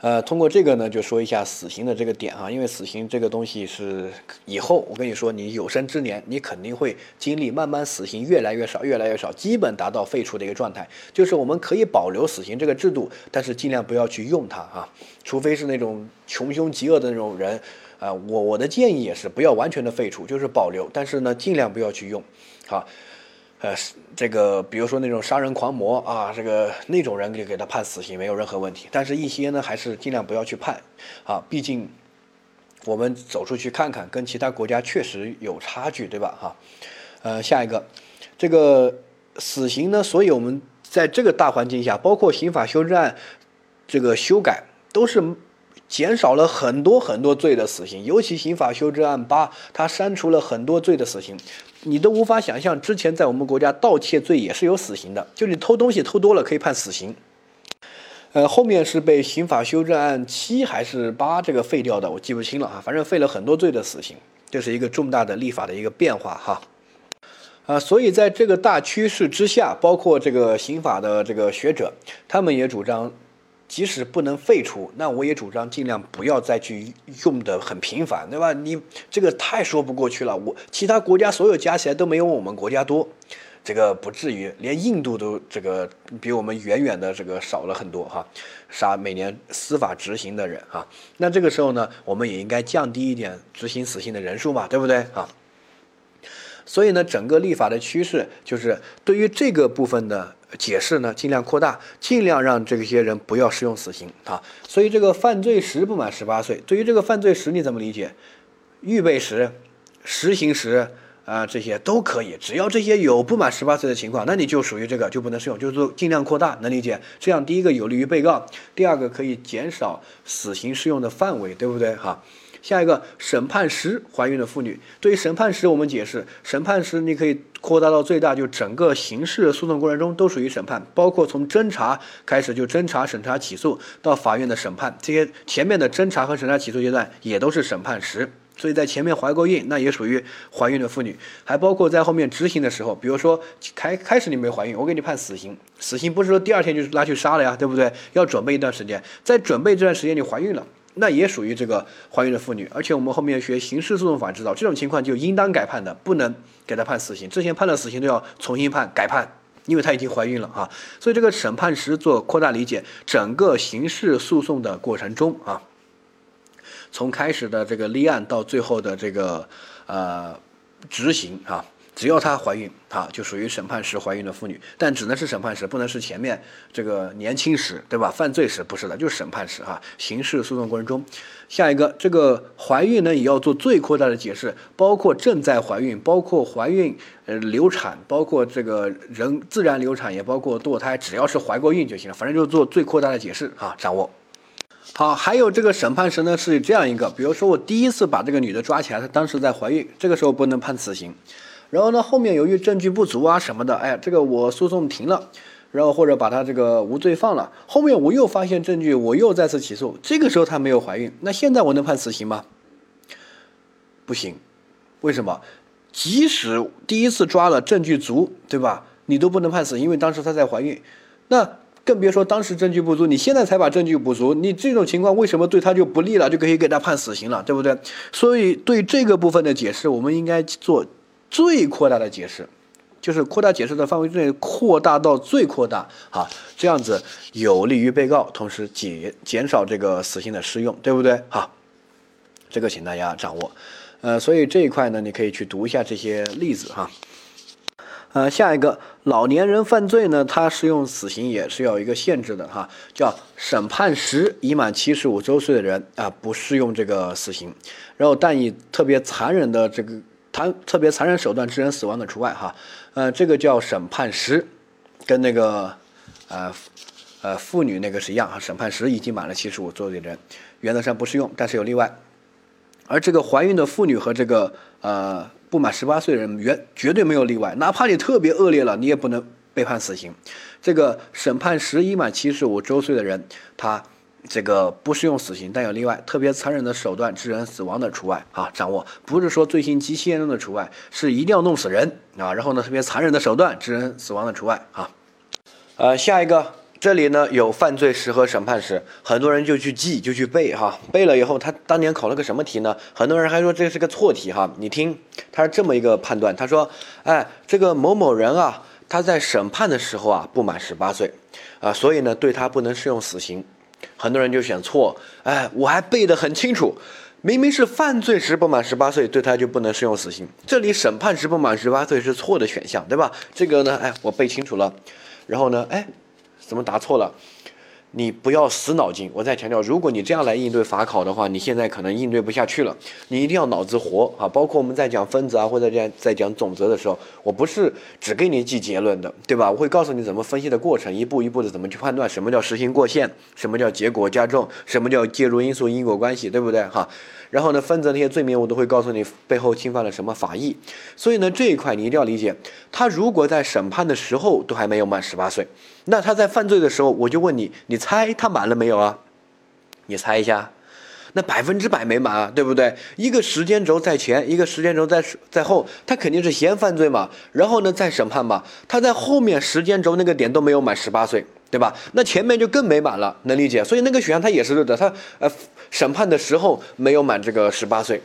呃，通过这个呢，就说一下死刑的这个点哈，因为死刑这个东西是以后我跟你说，你有生之年你肯定会经历慢慢死刑越来越少，越来越少，基本达到废除的一个状态。就是我们可以保留死刑这个制度，但是尽量不要去用它啊，除非是那种穷凶极恶的那种人，啊，我我的建议也是不要完全的废除，就是保留，但是呢，尽量不要去用，好。呃，这个比如说那种杀人狂魔啊，这个那种人就给他判死刑没有任何问题。但是，一些呢还是尽量不要去判啊，毕竟我们走出去看看，跟其他国家确实有差距，对吧？哈，呃，下一个，这个死刑呢，所以我们在这个大环境下，包括刑法修正案这个修改，都是。减少了很多很多罪的死刑，尤其刑法修正案八，它删除了很多罪的死刑，你都无法想象，之前在我们国家盗窃罪也是有死刑的，就你偷东西偷多了可以判死刑。呃，后面是被刑法修正案七还是八这个废掉的，我记不清了啊，反正废了很多罪的死刑，这是一个重大的立法的一个变化哈。啊，所以在这个大趋势之下，包括这个刑法的这个学者，他们也主张。即使不能废除，那我也主张尽量不要再去用的很频繁，对吧？你这个太说不过去了。我其他国家所有加起来都没有我们国家多，这个不至于，连印度都这个比我们远远的这个少了很多哈，杀每年司法执行的人啊。那这个时候呢，我们也应该降低一点执行死刑的人数嘛，对不对啊？所以呢，整个立法的趋势就是对于这个部分的。解释呢，尽量扩大，尽量让这些人不要适用死刑啊。所以这个犯罪时不满十八岁，对于这个犯罪时你怎么理解？预备时、实行时啊，这些都可以，只要这些有不满十八岁的情况，那你就属于这个就不能适用，就是尽量扩大，能理解？这样第一个有利于被告，第二个可以减少死刑适用的范围，对不对？哈。下一个审判时怀孕的妇女，对于审判时我们解释，审判时你可以扩大到最大，就整个刑事诉讼过程中都属于审判，包括从侦查开始就侦查、审查、起诉到法院的审判，这些前面的侦查和审查、起诉阶段也都是审判时。所以在前面怀过孕，那也属于怀孕的妇女，还包括在后面执行的时候，比如说开开始你没怀孕，我给你判死刑，死刑不是说第二天就拉去杀了呀，对不对？要准备一段时间，在准备这段时间你怀孕了。那也属于这个怀孕的妇女，而且我们后面学刑事诉讼法知道，这种情况就应当改判的，不能给她判死刑。之前判了死刑都要重新判改判，因为她已经怀孕了啊。所以这个审判时做扩大理解，整个刑事诉讼的过程中啊，从开始的这个立案到最后的这个呃执行啊，只要她怀孕啊，就属于审判时怀孕的妇女，但只能是审判时，不能是前面这个年轻时，对吧？犯罪时不是的，就是审判时哈。刑事诉讼过程中，下一个这个怀孕呢，也要做最扩大的解释，包括正在怀孕，包括怀孕呃流产，包括这个人自然流产，也包括堕胎，只要是怀过孕就行了，反正就做最扩大的解释啊，掌握。好，还有这个审判时呢，是这样一个，比如说我第一次把这个女的抓起来，她当时在怀孕，这个时候不能判死刑。然后呢，后面由于证据不足啊什么的，哎，这个我诉讼停了，然后或者把他这个无罪放了，后面我又发现证据，我又再次起诉，这个时候他没有怀孕，那现在我能判死刑吗？不行，为什么？即使第一次抓了证据足，对吧？你都不能判死，因为当时她在怀孕，那。更别说当时证据不足，你现在才把证据补足，你这种情况为什么对他就不利了，就可以给他判死刑了，对不对？所以对这个部分的解释，我们应该做最扩大的解释，就是扩大解释的范围之内扩大到最扩大，啊，这样子有利于被告，同时减减少这个死刑的适用，对不对？哈，这个请大家掌握，呃，所以这一块呢，你可以去读一下这些例子哈。呃，下一个老年人犯罪呢，他适用死刑也是要一个限制的哈，叫审判时已满七十五周岁的人啊，不适用这个死刑。然后，但以特别残忍的这个残特别残忍手段致人死亡的除外哈。呃，这个叫审判时，跟那个呃呃妇女那个是一样哈，审判时已经满了七十五周岁的人，原则上不适用，但是有例外。而这个怀孕的妇女和这个呃。不满十八岁的人，原绝对没有例外，哪怕你特别恶劣了，你也不能被判死刑。这个审判时已满七十五周岁的人，他这个不适用死刑，但有例外，特别残忍的手段致人死亡的除外啊。掌握不是说罪行极其严重的除外，是一定要弄死人啊。然后呢，特别残忍的手段致人死亡的除外啊。呃，下一个。这里呢有犯罪时和审判时，很多人就去记就去背哈，背了以后他当年考了个什么题呢？很多人还说这是个错题哈。你听，他是这么一个判断，他说，哎，这个某某人啊，他在审判的时候啊不满十八岁，啊，所以呢对他不能适用死刑。很多人就选错，哎，我还背得很清楚，明明是犯罪时不满十八岁，对他就不能适用死刑。这里审判时不满十八岁是错的选项，对吧？这个呢，哎，我背清楚了，然后呢，哎。怎么答错了？你不要死脑筋。我再强调，如果你这样来应对法考的话，你现在可能应对不下去了。你一定要脑子活啊！包括我们在讲分子啊，或者在在讲总则的时候，我不是只给你记结论的，对吧？我会告诉你怎么分析的过程，一步一步的怎么去判断什么叫实行过线，什么叫结果加重，什么叫介入因素因果关系，对不对？哈。然后呢，分则那些罪名我都会告诉你背后侵犯了什么法益，所以呢这一块你一定要理解。他如果在审判的时候都还没有满十八岁，那他在犯罪的时候，我就问你，你猜他满了没有啊？你猜一下，那百分之百没满啊，对不对？一个时间轴在前，一个时间轴在在后，他肯定是先犯罪嘛，然后呢再审判嘛，他在后面时间轴那个点都没有满十八岁。对吧？那前面就更没满了，能理解？所以那个选项它也是对的，他呃审判的时候没有满这个十八岁，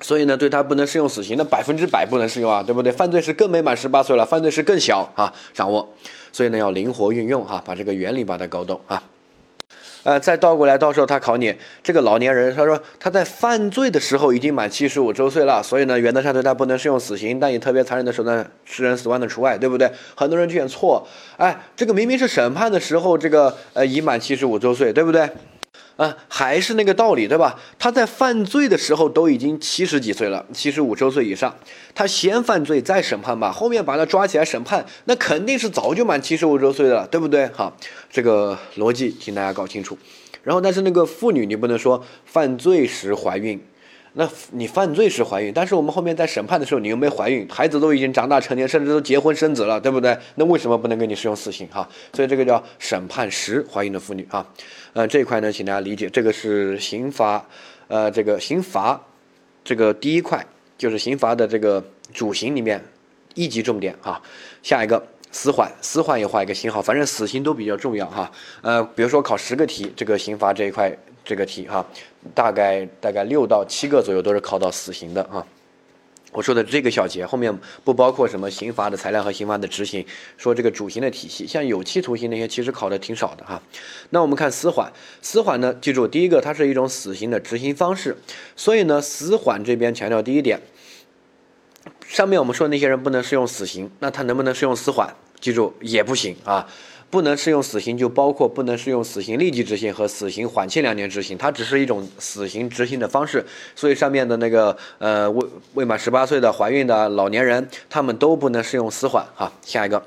所以呢对他不能适用死刑，那百分之百不能适用啊，对不对？犯罪时更没满十八岁了，犯罪时更小啊，掌握，所以呢要灵活运用哈，把这个原理把它搞懂啊。呃，再倒过来，到时候他考你这个老年人，他说他在犯罪的时候已经满七十五周岁了，所以呢，原则上对他不能适用死刑，但以特别残忍的手段致人死亡的除外，对不对？很多人就选错，哎，这个明明是审判的时候，这个呃已满七十五周岁，对不对？啊，还是那个道理，对吧？他在犯罪的时候都已经七十几岁了，七十五周岁以上，他先犯罪再审判吧，后面把他抓起来审判，那肯定是早就满七十五周岁的了，对不对？好，这个逻辑请大家搞清楚。然后，但是那个妇女，你不能说犯罪时怀孕。那你犯罪时怀孕，但是我们后面在审判的时候，你又没怀孕，孩子都已经长大成年，甚至都结婚生子了，对不对？那为什么不能给你适用死刑？哈，所以这个叫审判时怀孕的妇女啊，呃，这一块呢，请大家理解，这个是刑罚，呃，这个刑罚，这个第一块就是刑罚的这个主刑里面一级重点啊。下一个死缓，死缓也画一个星号，反正死刑都比较重要哈。呃，比如说考十个题，这个刑罚这一块。这个题哈，大概大概六到七个左右都是考到死刑的啊。我说的这个小节后面不包括什么刑罚的裁量和刑罚的执行，说这个主刑的体系，像有期徒刑那些其实考的挺少的哈。那我们看死缓，死缓呢，记住第一个它是一种死刑的执行方式，所以呢死缓这边强调第一点，上面我们说那些人不能适用死刑，那他能不能适用死缓？记住也不行啊。不能适用死刑，就包括不能适用死刑立即执行和死刑缓期两年执行，它只是一种死刑执行的方式。所以上面的那个呃未未满十八岁的怀孕的老年人，他们都不能适用死缓哈。下一个。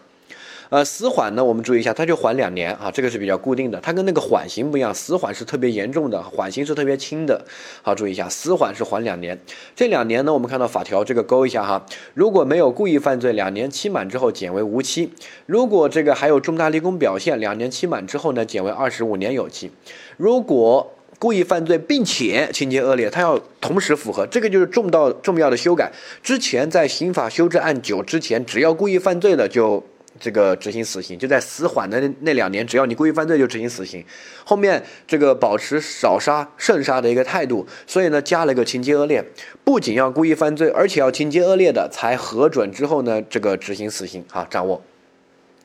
呃，死缓呢，我们注意一下，它就缓两年啊，这个是比较固定的。它跟那个缓刑不一样，死缓是特别严重的，缓刑是特别轻的。好，注意一下，死缓是缓两年。这两年呢，我们看到法条这个勾一下哈，如果没有故意犯罪，两年期满之后减为无期；如果这个还有重大立功表现，两年期满之后呢，减为二十五年有期。如果故意犯罪并且情节恶劣，它要同时符合，这个就是重到重要的修改。之前在刑法修正案九之前，只要故意犯罪的就。这个执行死刑就在死缓的那两年，只要你故意犯罪就执行死刑。后面这个保持少杀慎杀的一个态度，所以呢加了个情节恶劣，不仅要故意犯罪，而且要情节恶劣的才核准之后呢这个执行死刑。啊，掌握。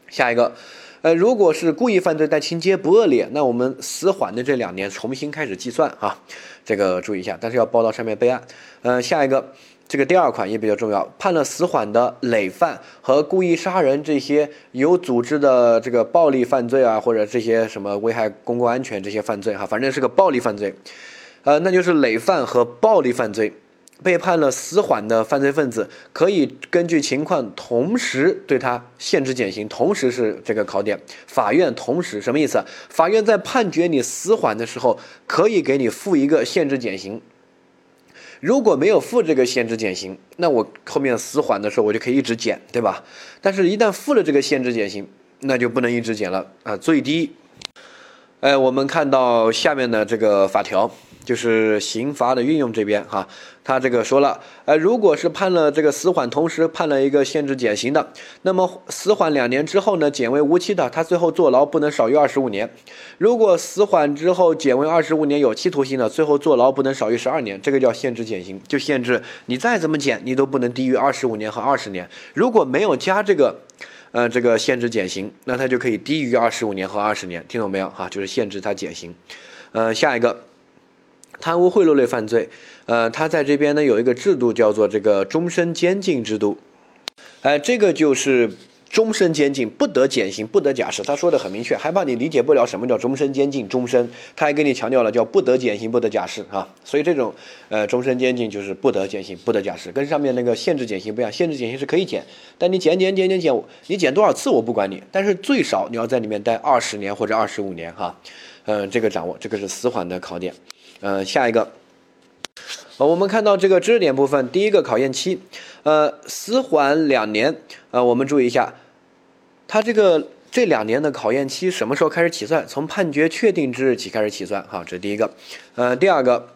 下一个，呃，如果是故意犯罪但情节不恶劣，那我们死缓的这两年重新开始计算啊，这个注意一下，但是要报到上面备案。呃，下一个。这个第二款也比较重要，判了死缓的累犯和故意杀人这些有组织的这个暴力犯罪啊，或者这些什么危害公共安全这些犯罪哈，反正是个暴力犯罪，呃，那就是累犯和暴力犯罪，被判了死缓的犯罪分子，可以根据情况同时对他限制减刑，同时是这个考点，法院同时什么意思？法院在判决你死缓的时候，可以给你附一个限制减刑。如果没有负这个限制减刑，那我后面死缓的时候我就可以一直减，对吧？但是，一旦负了这个限制减刑，那就不能一直减了啊！最低，哎，我们看到下面的这个法条。就是刑罚的运用这边哈，他这个说了，呃，如果是判了这个死缓，同时判了一个限制减刑的，那么死缓两年之后呢，减为无期的，他最后坐牢不能少于二十五年；如果死缓之后减为二十五年有期徒刑的，最后坐牢不能少于十二年。这个叫限制减刑，就限制你再怎么减，你都不能低于二十五年和二十年。如果没有加这个，呃，这个限制减刑，那他就可以低于二十五年和二十年。听懂没有？哈，就是限制他减刑。呃，下一个。贪污贿赂类犯罪，呃，他在这边呢有一个制度叫做这个终身监禁制度，哎，这个就是终身监禁，不得减刑，不得假释。他说的很明确，害怕你理解不了什么叫终身监禁，终身，他还跟你强调了叫不得减刑，不得假释啊。所以这种呃终身监禁就是不得减刑，不得假释，跟上面那个限制减刑不一样，限制减刑是可以减，但你减减减减减，你减多少次我不管你，但是最少你要在里面待二十年或者二十五年哈，嗯，这个掌握，这个是死缓的考点。呃，下一个，呃，我们看到这个知识点部分，第一个考验期，呃，死缓两年，呃，我们注意一下，他这个这两年的考验期什么时候开始起算？从判决确定之日起开始起算，哈，这是第一个，呃，第二个。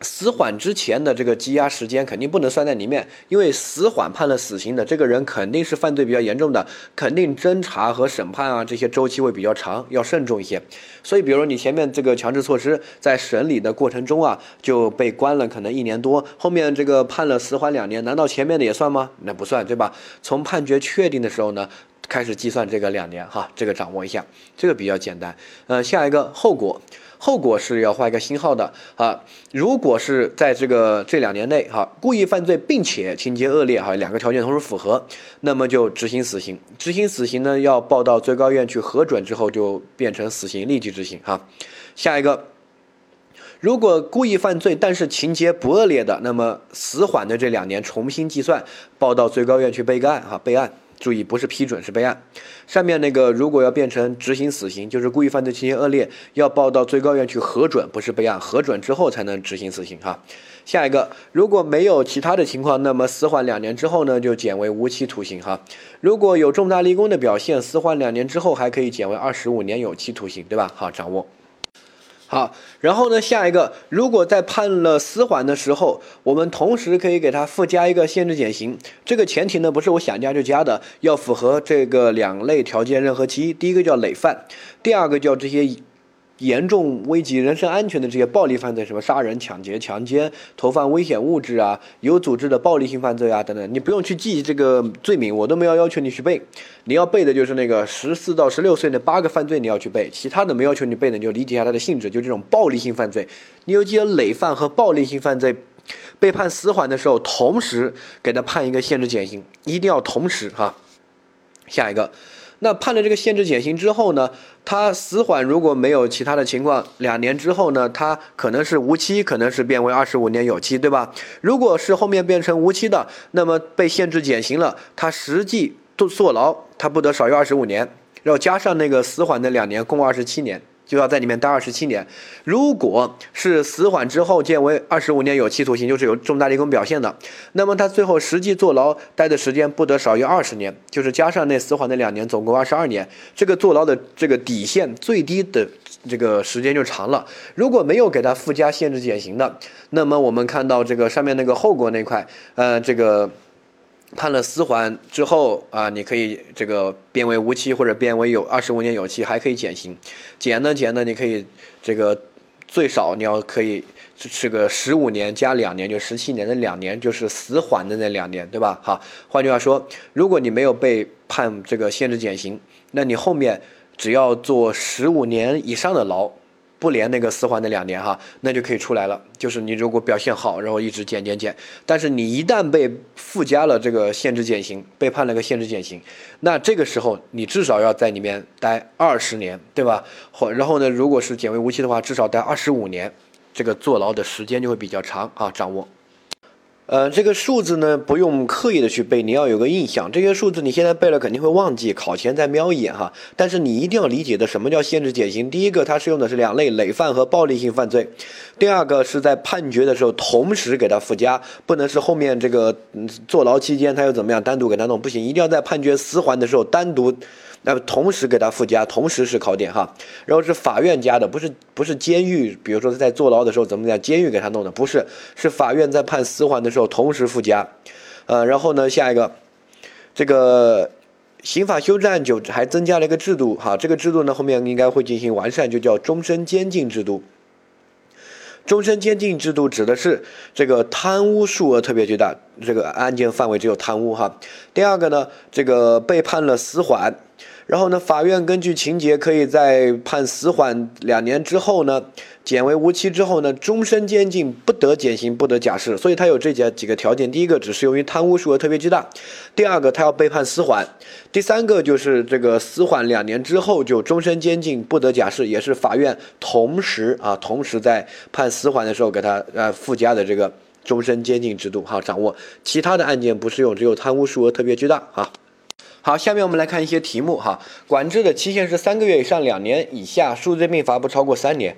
死缓之前的这个羁押时间肯定不能算在里面，因为死缓判了死刑的这个人肯定是犯罪比较严重的，肯定侦查和审判啊这些周期会比较长，要慎重一些。所以，比如你前面这个强制措施在审理的过程中啊就被关了，可能一年多，后面这个判了死缓两年，难道前面的也算吗？那不算，对吧？从判决确定的时候呢开始计算这个两年哈，这个掌握一下，这个比较简单。呃，下一个后果。后果是要画一个星号的啊！如果是在这个这两年内哈，故意犯罪并且情节恶劣哈，两个条件同时符合，那么就执行死刑。执行死刑呢，要报到最高院去核准之后，就变成死刑立即执行哈。下一个，如果故意犯罪但是情节不恶劣的，那么死缓的这两年重新计算，报到最高院去备个案哈，备案。注意，不是批准，是备案。上面那个如果要变成执行死刑，就是故意犯罪情节恶劣，要报到最高院去核准，不是备案，核准之后才能执行死刑哈。下一个，如果没有其他的情况，那么死缓两年之后呢，就减为无期徒刑哈。如果有重大立功的表现，死缓两年之后还可以减为二十五年有期徒刑，对吧？好，掌握。好，然后呢，下一个，如果在判了死缓的时候，我们同时可以给他附加一个限制减刑，这个前提呢不是我想加就加的，要符合这个两类条件任何其一。第一个叫累犯，第二个叫这些。严重危及人身安全的这些暴力犯罪，什么杀人、抢劫、强奸、投放危险物质啊，有组织的暴力性犯罪啊等等，你不用去记这个罪名，我都没有要求你去背。你要背的就是那个十四到十六岁的八个犯罪，你要去背，其他的没要求你背的，你就理解一下它的性质，就这种暴力性犯罪。你有记得累犯和暴力性犯罪被判死缓的时候，同时给他判一个限制减刑，一定要同时哈。下一个，那判了这个限制减刑之后呢，他死缓如果没有其他的情况，两年之后呢，他可能是无期，可能是变为二十五年有期，对吧？如果是后面变成无期的，那么被限制减刑了，他实际坐坐牢，他不得少于二十五年，然后加上那个死缓的两年，共二十七年。就要在里面待二十七年，如果是死缓之后减为二十五年有期徒刑，就是有重大立功表现的，那么他最后实际坐牢待的时间不得少于二十年，就是加上那死缓的两年，总共二十二年。这个坐牢的这个底线最低的这个时间就长了。如果没有给他附加限制减刑的，那么我们看到这个上面那个后果那块，呃，这个。判了死缓之后啊，你可以这个变为无期或者变为有二十五年有期，还可以减刑。减呢减呢，你可以这个最少你要可以是个十五年加两年，就十七年的两年就是死缓的那两年，对吧？好，换句话说，如果你没有被判这个限制减刑，那你后面只要坐十五年以上的牢。不连那个死缓的两年哈，那就可以出来了。就是你如果表现好，然后一直减减减，但是你一旦被附加了这个限制减刑，被判了个限制减刑，那这个时候你至少要在里面待二十年，对吧？或然后呢，如果是减为无期的话，至少待二十五年，这个坐牢的时间就会比较长啊，掌握。呃，这个数字呢，不用刻意的去背，你要有个印象。这些数字你现在背了肯定会忘记，考前再瞄一眼哈。但是你一定要理解的，什么叫限制减刑？第一个，它适用的是两类累犯和暴力性犯罪；第二个是在判决的时候同时给它附加，不能是后面这个坐牢期间他又怎么样单独给他弄，不行，一定要在判决死缓的时候单独。那么同时给他附加，同时是考点哈，然后是法院加的，不是不是监狱，比如说在坐牢的时候怎么样，监狱给他弄的，不是，是法院在判死缓的时候同时附加，呃，然后呢，下一个，这个刑法修正案就还增加了一个制度哈，这个制度呢后面应该会进行完善，就叫终身监禁制度。终身监禁制度指的是这个贪污数额特别巨大，这个案件范围只有贪污哈。第二个呢，这个被判了死缓。然后呢，法院根据情节，可以在判死缓两年之后呢，减为无期之后呢，终身监禁，不得减刑，不得假释。所以它有这几几个条件：第一个只适用于贪污数额特别巨大；第二个，他要被判死缓；第三个就是这个死缓两年之后就终身监禁，不得假释，也是法院同时啊，同时在判死缓的时候给他呃附加的这个终身监禁制度。哈，掌握其他的案件不适用，只有贪污数额特别巨大啊。好，下面我们来看一些题目哈。管制的期限是三个月以上两年以下，数罪并罚不超过三年。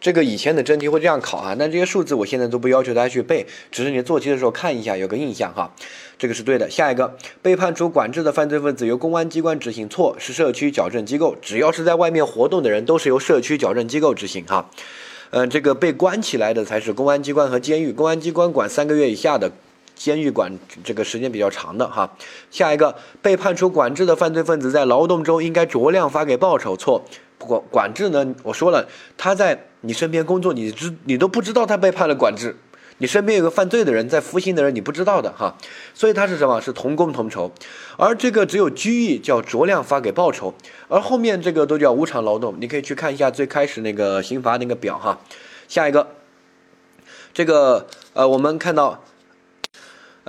这个以前的真题会这样考啊，那这些数字我现在都不要求大家去背，只是你做题的时候看一下，有个印象哈。这个是对的。下一个，被判处管制的犯罪分子由公安机关执行，错是社区矫正机构。只要是在外面活动的人，都是由社区矫正机构执行哈。嗯，这个被关起来的才是公安机关和监狱，公安机关管三个月以下的。监狱管这个时间比较长的哈，下一个被判处管制的犯罪分子在劳动中应该酌量发给报酬，错。不过管制呢，我说了，他在你身边工作，你知你都不知道他被判了管制，你身边有个犯罪的人在服刑的人，你不知道的哈，所以他是什么？是同工同酬。而这个只有拘役叫酌量发给报酬，而后面这个都叫无偿劳动。你可以去看一下最开始那个刑罚那个表哈。下一个，这个呃，我们看到。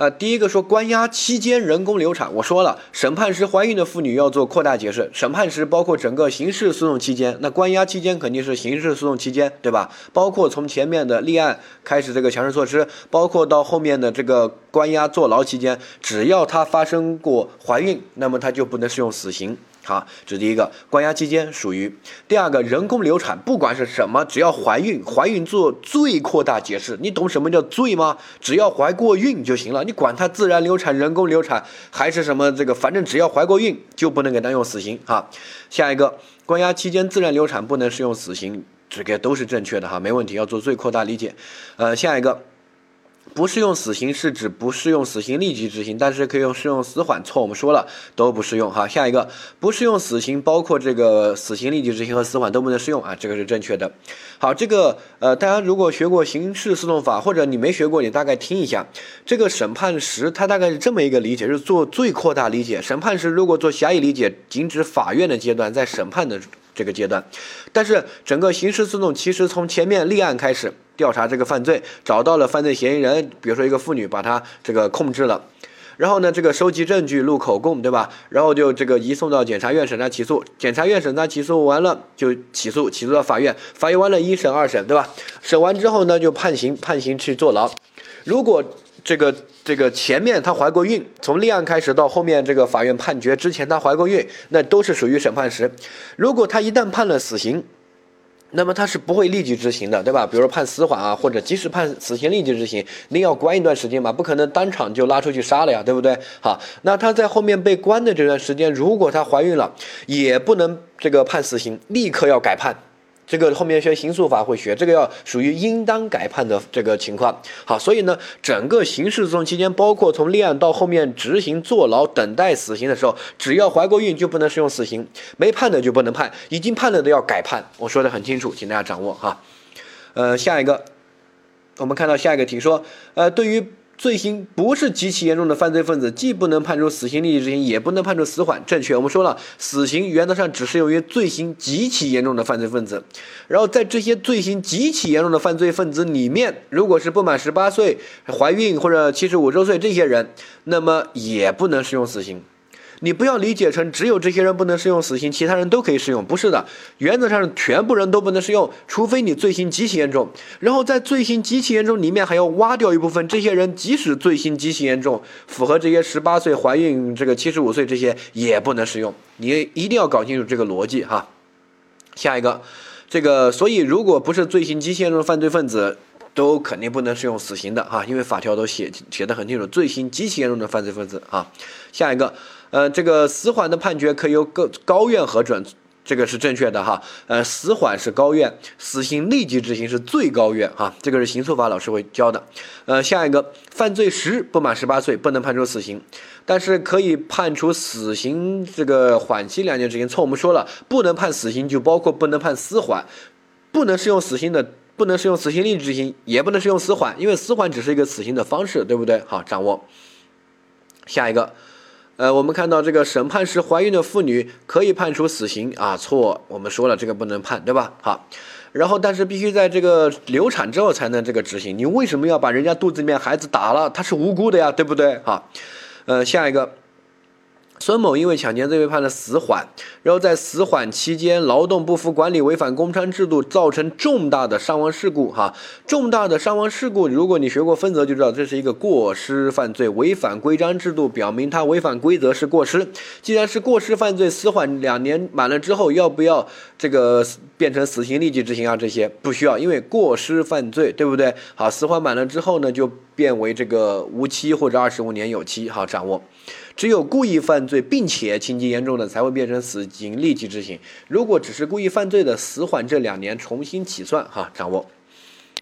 呃，第一个说关押期间人工流产，我说了，审判时怀孕的妇女要做扩大解释。审判时包括整个刑事诉讼期间，那关押期间肯定是刑事诉讼期间，对吧？包括从前面的立案开始这个强制措施，包括到后面的这个关押坐牢期间，只要她发生过怀孕，那么她就不能适用死刑。好，这是第一个，关押期间属于第二个人工流产，不管是什么，只要怀孕，怀孕做最扩大解释，你懂什么叫罪吗？只要怀过孕就行了，你管它自然流产、人工流产还是什么这个，反正只要怀过孕就不能给他用死刑哈。下一个，关押期间自然流产不能适用死刑，这个都是正确的哈，没问题，要做最扩大理解。呃，下一个。不适用死刑是指不适用死刑立即执行，但是可以用适用死缓。错，我们说了都不适用哈。下一个不适用死刑，包括这个死刑立即执行和死缓都不能适用啊，这个是正确的。好，这个呃，大家如果学过刑事诉讼法，或者你没学过，你大概听一下。这个审判时，它大概是这么一个理解，是做最扩大理解。审判时如果做狭义理解，仅指法院的阶段，在审判的这个阶段。但是整个刑事诉讼其实从前面立案开始。调查这个犯罪，找到了犯罪嫌疑人，比如说一个妇女，把她这个控制了。然后呢，这个收集证据、录口供，对吧？然后就这个移送到检察院审查起诉，检察院审查起诉完了就起诉，起诉到法院，法院完了一审、二审，对吧？审完之后呢，就判刑，判刑去坐牢。如果这个这个前面她怀过孕，从立案开始到后面这个法院判决之前她怀过孕，那都是属于审判时。如果她一旦判了死刑，那么他是不会立即执行的，对吧？比如说判死缓啊，或者即使判死刑立即执行，那要关一段时间嘛，不可能当场就拉出去杀了呀，对不对？好，那他在后面被关的这段时间，如果他怀孕了，也不能这个判死刑，立刻要改判。这个后面学刑诉法会学，这个要属于应当改判的这个情况。好，所以呢，整个刑事诉讼期间，包括从立案到后面执行坐牢等待死刑的时候，只要怀过孕就不能适用死刑，没判的就不能判，已经判了的要改判。我说的很清楚，请大家掌握哈。呃，下一个，我们看到下一个题说，呃，对于。罪行不是极其严重的犯罪分子，既不能判处死刑立即执行，也不能判处死缓。正确，我们说了，死刑原则上只适用于罪行极其严重的犯罪分子。然后在这些罪行极其严重的犯罪分子里面，如果是不满十八岁、怀孕或者七十五周岁这些人，那么也不能适用死刑。你不要理解成只有这些人不能适用死刑，其他人都可以适用，不是的，原则上全部人都不能适用，除非你罪行极其严重。然后在罪行极其严重里面还要挖掉一部分，这些人即使罪行极其严重，符合这些十八岁怀孕、这个七十五岁这些也不能适用，你一定要搞清楚这个逻辑哈。下一个，这个所以如果不是罪行极其严重的犯罪分子。都肯定不能适用死刑的哈，因为法条都写写的很清楚，罪行极其严重的犯罪分子啊。下一个，呃，这个死缓的判决可以由高高院核准。这个是正确的哈，呃，死缓是高院，死刑立即执行是最高院哈，这个是刑诉法老师会教的。呃，下一个，犯罪时不满十八岁不能判处死刑，但是可以判处死刑这个缓期两年执行。错，我们说了，不能判死刑就包括不能判死缓，不能适用死刑的。不能适用死刑立即执行，也不能适用死缓，因为死缓只是一个死刑的方式，对不对？好，掌握。下一个，呃，我们看到这个审判时怀孕的妇女可以判处死刑啊？错，我们说了这个不能判，对吧？好，然后但是必须在这个流产之后才能这个执行。你为什么要把人家肚子里面孩子打了？他是无辜的呀，对不对？好，呃，下一个。孙某因为抢劫罪被判了死缓，然后在死缓期间劳动不服管理，违反工伤制度，造成重大的伤亡事故。哈，重大的伤亡事故，如果你学过分则就知道，这是一个过失犯罪，违反规章制度，表明他违反规则是过失。既然是过失犯罪，死缓两年满了之后，要不要这个变成死刑立即执行啊？这些不需要，因为过失犯罪，对不对？好，死缓满了之后呢，就变为这个无期或者二十五年有期。好，掌握。只有故意犯罪并且情节严重的才会变成死刑立即执行。如果只是故意犯罪的，死缓这两年重新起算哈，掌握。